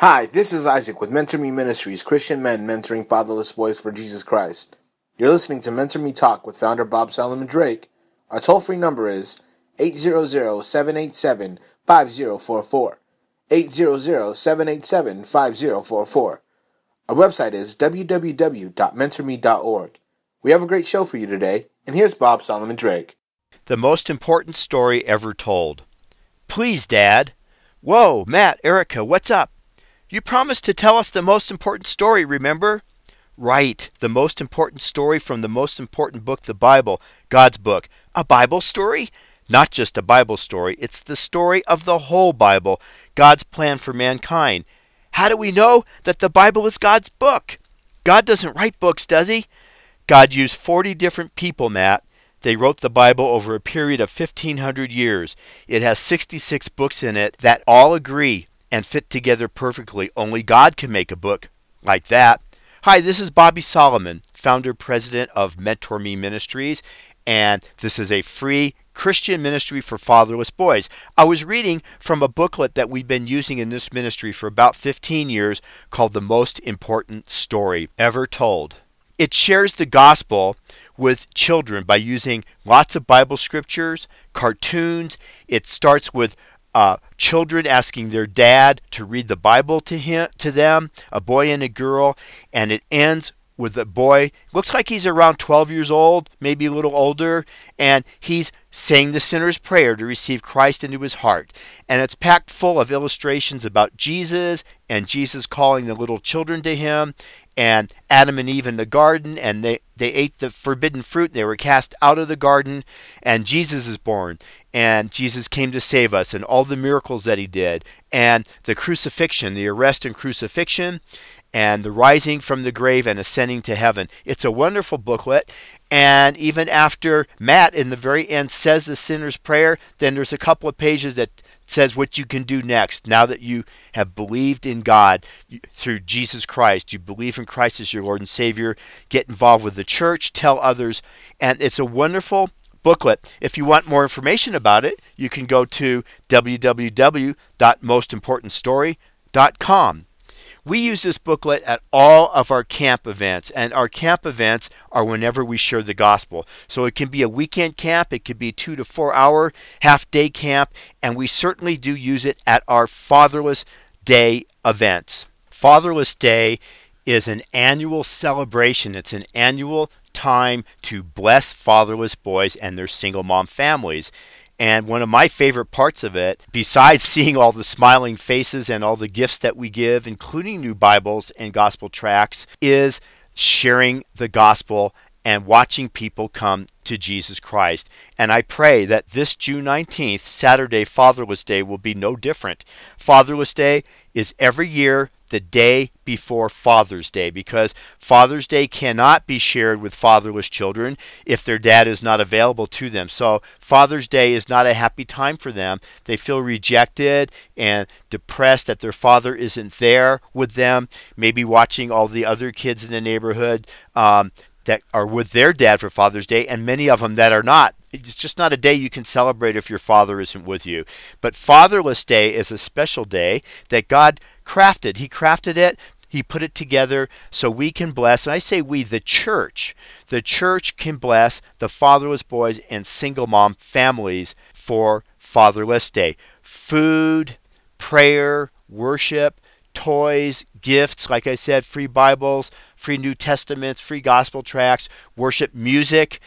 Hi, this is Isaac with Mentor Me Ministries, Christian men mentoring fatherless boys for Jesus Christ. You're listening to Mentor Me Talk with founder Bob Solomon Drake. Our toll free number is 800 787 5044. 800 787 5044. Our website is www.mentorme.org. We have a great show for you today, and here's Bob Solomon Drake. The most important story ever told. Please, Dad. Whoa, Matt, Erica, what's up? You promised to tell us the most important story, remember? Right, the most important story from the most important book, the Bible, God's book. A Bible story? Not just a Bible story, it's the story of the whole Bible, God's plan for mankind. How do we know that the Bible is God's book? God doesn't write books, does he? God used 40 different people, Matt. They wrote the Bible over a period of 1500 years. It has 66 books in it that all agree and fit together perfectly. Only God can make a book like that. Hi, this is Bobby Solomon, founder president of Mentor Me Ministries, and this is a free Christian ministry for fatherless boys. I was reading from a booklet that we've been using in this ministry for about 15 years called The Most Important Story Ever Told. It shares the gospel with children by using lots of Bible scriptures, cartoons. It starts with uh, children asking their dad to read the Bible to him to them, a boy and a girl, and it ends with a boy looks like he's around 12 years old maybe a little older and he's saying the sinner's prayer to receive christ into his heart. And it's packed full of illustrations about jesus and jesus calling the little children to him and adam and eve in the garden and they, they ate the forbidden fruit they were cast out of the garden and jesus is born and jesus came to save us and all the miracles that he did and the crucifixion the arrest and crucifixion and the rising from the grave and ascending to heaven. It's a wonderful booklet. And even after Matt in the very end says the sinner's prayer, then there's a couple of pages that says what you can do next now that you have believed in God through Jesus Christ. You believe in Christ as your Lord and Savior. Get involved with the church, tell others. And it's a wonderful booklet. If you want more information about it, you can go to www.mostimportantstory.com. We use this booklet at all of our camp events, and our camp events are whenever we share the gospel. So it can be a weekend camp, it could be two to four hour half day camp, and we certainly do use it at our Fatherless Day events. Fatherless Day is an annual celebration, it's an annual time to bless fatherless boys and their single mom families. And one of my favorite parts of it, besides seeing all the smiling faces and all the gifts that we give, including new Bibles and gospel tracts, is sharing the gospel and watching people come to Jesus Christ. And I pray that this June 19th, Saturday, Fatherless Day, will be no different. Fatherless Day is every year the day before Father's Day because Father's Day cannot be shared with fatherless children if their dad is not available to them. So Father's Day is not a happy time for them. They feel rejected and depressed that their father isn't there with them, maybe watching all the other kids in the neighborhood. Um, that are with their dad for Father's Day, and many of them that are not. It's just not a day you can celebrate if your father isn't with you. But Fatherless Day is a special day that God crafted. He crafted it he put it together so we can bless, and I say we, the church, the church can bless the fatherless boys and single mom families for Fatherless Day. Food, prayer, worship, toys, gifts, like I said, free Bibles, free New Testaments, free gospel tracts, worship music.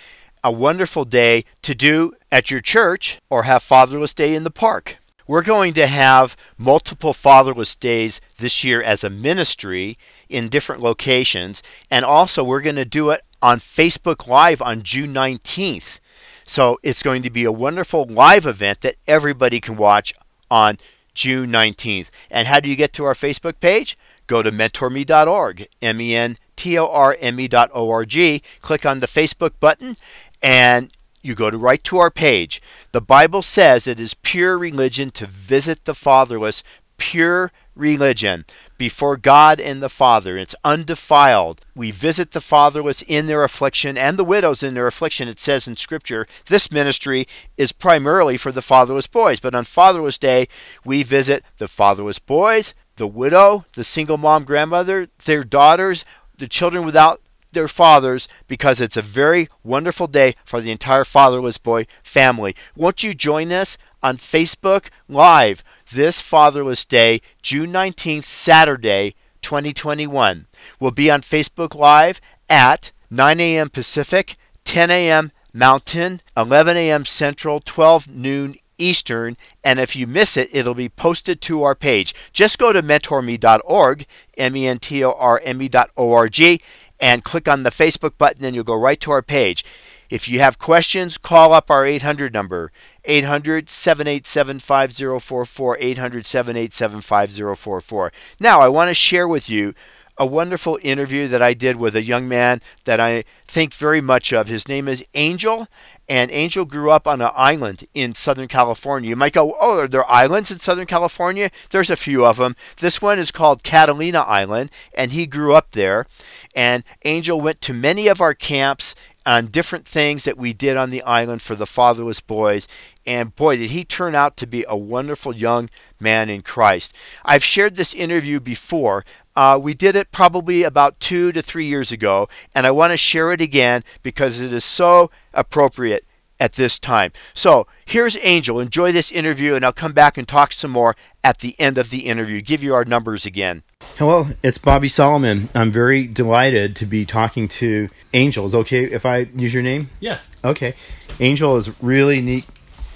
A wonderful day to do at your church or have Fatherless Day in the park. We're going to have multiple fatherless days this year as a ministry in different locations. And also, we're going to do it on Facebook Live on June 19th. So it's going to be a wonderful live event that everybody can watch on June 19th. And how do you get to our Facebook page? Go to mentorme.org, M E N T O R M E.org, click on the Facebook button, and you go to right to our page. The Bible says it is pure religion to visit the fatherless, pure religion before God and the Father. It's undefiled. We visit the fatherless in their affliction and the widows in their affliction. It says in Scripture, this ministry is primarily for the fatherless boys. But on Fatherless Day, we visit the fatherless boys, the widow, the single mom grandmother, their daughters, the children without their fathers because it's a very wonderful day for the entire fatherless boy family. Won't you join us on Facebook Live this Fatherless Day, June 19th, Saturday, 2021? We'll be on Facebook Live at 9 a.m. Pacific, 10 a.m. Mountain, 11 a.m. Central, 12 noon Eastern, and if you miss it, it'll be posted to our page. Just go to mentorme.org, M E N T O R M E.org, and click on the Facebook button, and you'll go right to our page. If you have questions, call up our 800 number, 800 787 5044, 800 787 5044. Now, I want to share with you a wonderful interview that I did with a young man that I think very much of. His name is Angel, and Angel grew up on an island in Southern California. You might go, Oh, are there islands in Southern California? There's a few of them. This one is called Catalina Island, and he grew up there. And Angel went to many of our camps on different things that we did on the island for the fatherless boys. And boy, did he turn out to be a wonderful young man in Christ. I've shared this interview before. Uh, we did it probably about two to three years ago, and I want to share it again because it is so appropriate at this time. So here's Angel. Enjoy this interview, and I'll come back and talk some more at the end of the interview. Give you our numbers again. Hello, it's Bobby Solomon. I'm very delighted to be talking to Angel. Is okay if I use your name? Yeah. Okay. Angel is really neat,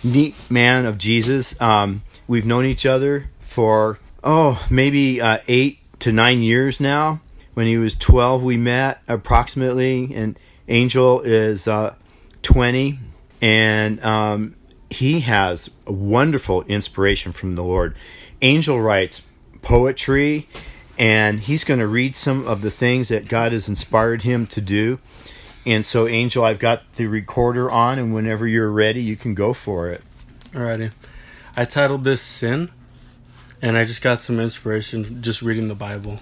neat man of Jesus. Um, we've known each other for oh maybe uh, eight to nine years now. When he was 12, we met approximately, and Angel is uh, 20 and um, he has a wonderful inspiration from the Lord. Angel writes poetry, and he's going to read some of the things that God has inspired him to do. And so, Angel, I've got the recorder on, and whenever you're ready, you can go for it. Alrighty. I titled this Sin, and I just got some inspiration just reading the Bible.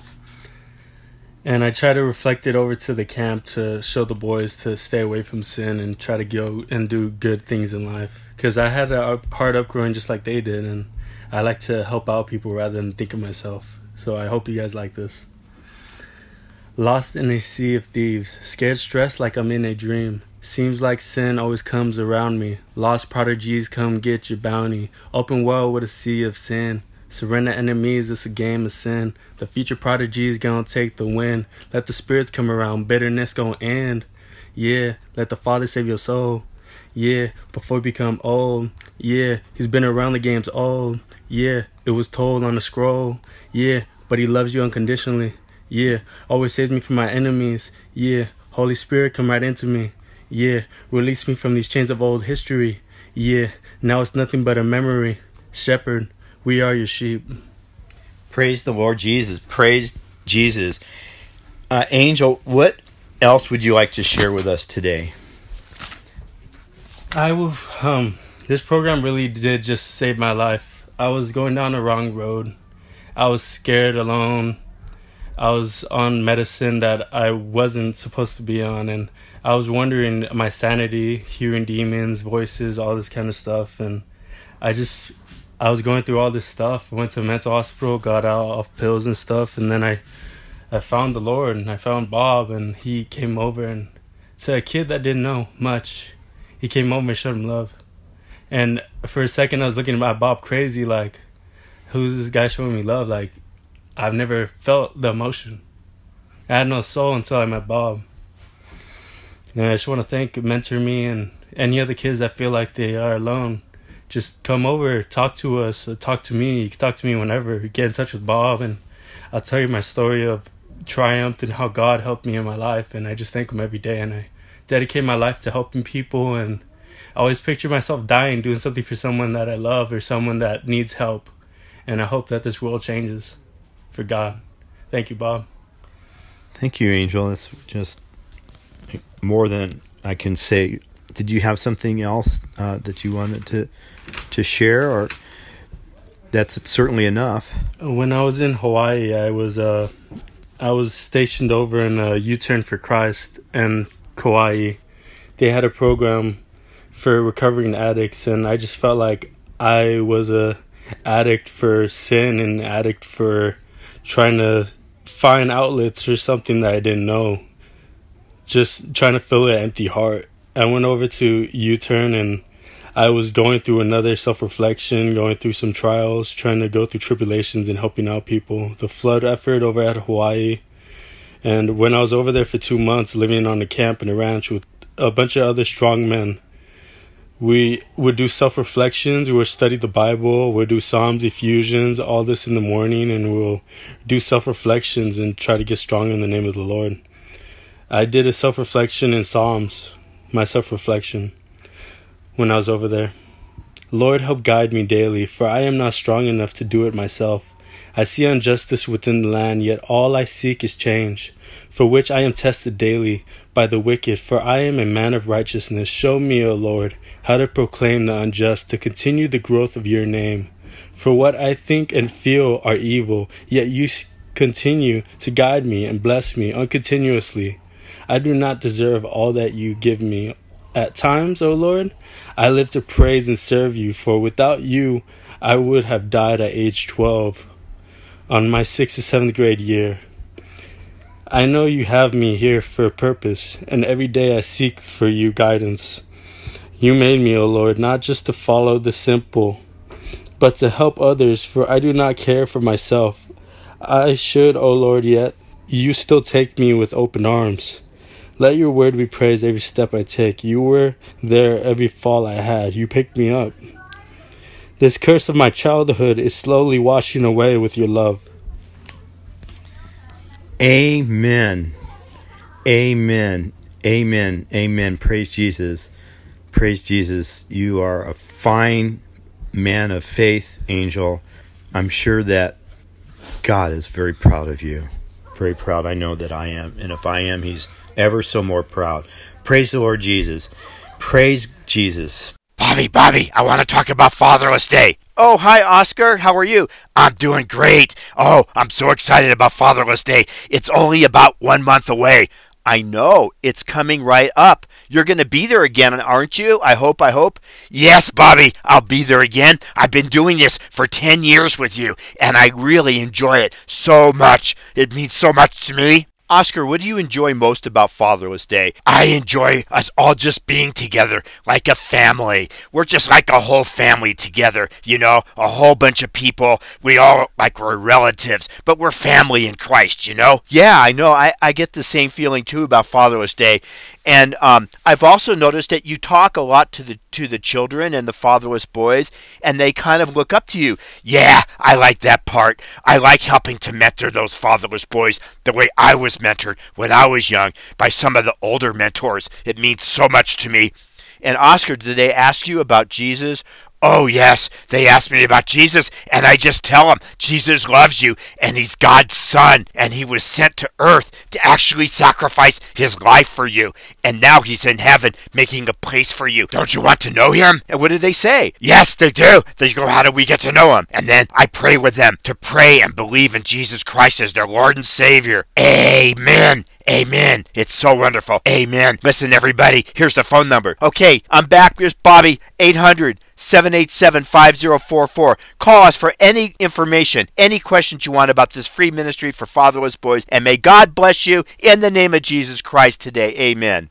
And I try to reflect it over to the camp to show the boys to stay away from sin and try to go and do good things in life. Because I had a hard upgrowing just like they did, and I like to help out people rather than think of myself. So I hope you guys like this. Lost in a sea of thieves, scared stressed like I'm in a dream. Seems like sin always comes around me. Lost prodigies come get your bounty. Open well with a sea of sin. Surrender enemies, it's a game of sin. The future prodigy's gonna take the win. Let the spirits come around, bitterness gonna end. Yeah, let the Father save your soul. Yeah, before you become old. Yeah, he's been around the games old. Yeah, it was told on the scroll. Yeah, but he loves you unconditionally. Yeah, always saves me from my enemies. Yeah, Holy Spirit, come right into me. Yeah, release me from these chains of old history. Yeah, now it's nothing but a memory. Shepherd, we are your sheep. Praise the Lord Jesus. Praise Jesus. Uh, Angel, what else would you like to share with us today? I will. Um, this program really did just save my life. I was going down the wrong road. I was scared alone. I was on medicine that I wasn't supposed to be on, and I was wondering my sanity, hearing demons, voices, all this kind of stuff, and I just I was going through all this stuff. I went to a mental hospital, got out of pills and stuff, and then I I found the Lord and I found Bob, and he came over and to a kid that didn't know much, he came over and showed him love. And for a second, I was looking at Bob crazy, like, who's this guy showing me love? Like, I've never felt the emotion. I had no soul until I met Bob. And I just want to thank Mentor Me and any other kids that feel like they are alone. Just come over, talk to us, talk to me. You can talk to me whenever. Get in touch with Bob, and I'll tell you my story of triumph and how God helped me in my life. And I just thank Him every day. And I dedicate my life to helping people. And I always picture myself dying, doing something for someone that I love or someone that needs help. And I hope that this world changes for God. Thank you, Bob. Thank you, Angel. It's just more than I can say. Did you have something else uh, that you wanted to to share, or that's certainly enough. When I was in Hawaii, I was uh, I was stationed over in uh, U-Turn for Christ and Kauai. They had a program for recovering addicts, and I just felt like I was a addict for sin and addict for trying to find outlets for something that I didn't know. Just trying to fill an empty heart. I went over to U Turn and I was going through another self reflection, going through some trials, trying to go through tribulations and helping out people. The flood effort over at Hawaii. And when I was over there for two months, living on a camp and a ranch with a bunch of other strong men, we would do self reflections, we would study the Bible, we'd do Psalms, Ephesians, all this in the morning, and we'll do self reflections and try to get strong in the name of the Lord. I did a self reflection in Psalms, my self reflection, when I was over there. Lord, help guide me daily, for I am not strong enough to do it myself. I see injustice within the land, yet all I seek is change, for which I am tested daily by the wicked, for I am a man of righteousness. Show me, O Lord, how to proclaim the unjust, to continue the growth of your name. For what I think and feel are evil, yet you continue to guide me and bless me uncontinuously. I do not deserve all that you give me. At times, O Lord, I live to praise and serve you, for without you, I would have died at age 12 on my sixth or seventh grade year. I know you have me here for a purpose, and every day I seek for you guidance. You made me, O Lord, not just to follow the simple, but to help others, for I do not care for myself. I should, O Lord, yet you still take me with open arms. Let your word be praised every step I take. You were there every fall I had. You picked me up. This curse of my childhood is slowly washing away with your love. Amen. Amen. Amen. Amen. Praise Jesus. Praise Jesus. You are a fine man of faith, Angel. I'm sure that God is very proud of you. Very proud. I know that I am. And if I am, He's ever so more proud. Praise the Lord Jesus. Praise Jesus. Bobby, Bobby, I want to talk about Fatherless Day. Oh, hi, Oscar. How are you? I'm doing great. Oh, I'm so excited about Fatherless Day. It's only about one month away. I know. It's coming right up. You're going to be there again, aren't you? I hope, I hope. Yes, Bobby, I'll be there again. I've been doing this for 10 years with you, and I really enjoy it so much. It means so much to me. Oscar, what do you enjoy most about Fatherless Day? I enjoy us all just being together like a family. We're just like a whole family together, you know, a whole bunch of people. We all like we're relatives, but we're family in Christ, you know? Yeah, I know. I, I get the same feeling too about Fatherless Day. And um, I've also noticed that you talk a lot to the to the children and the fatherless boys, and they kind of look up to you. Yeah, I like that part. I like helping to mentor those fatherless boys the way I was mentored when I was young by some of the older mentors. It means so much to me. And Oscar, did they ask you about Jesus Oh, yes, they ask me about Jesus, and I just tell them Jesus loves you, and he's God's son, and he was sent to earth to actually sacrifice his life for you. And now he's in heaven making a place for you. Don't you want to know him? And what do they say? Yes, they do. They go, How do we get to know him? And then I pray with them to pray and believe in Jesus Christ as their Lord and Savior. Amen. Amen. It's so wonderful. Amen. Listen, everybody, here's the phone number. Okay, I'm back. Here's Bobby, 800 787 5044. Call us for any information, any questions you want about this free ministry for fatherless boys. And may God bless you in the name of Jesus Christ today. Amen.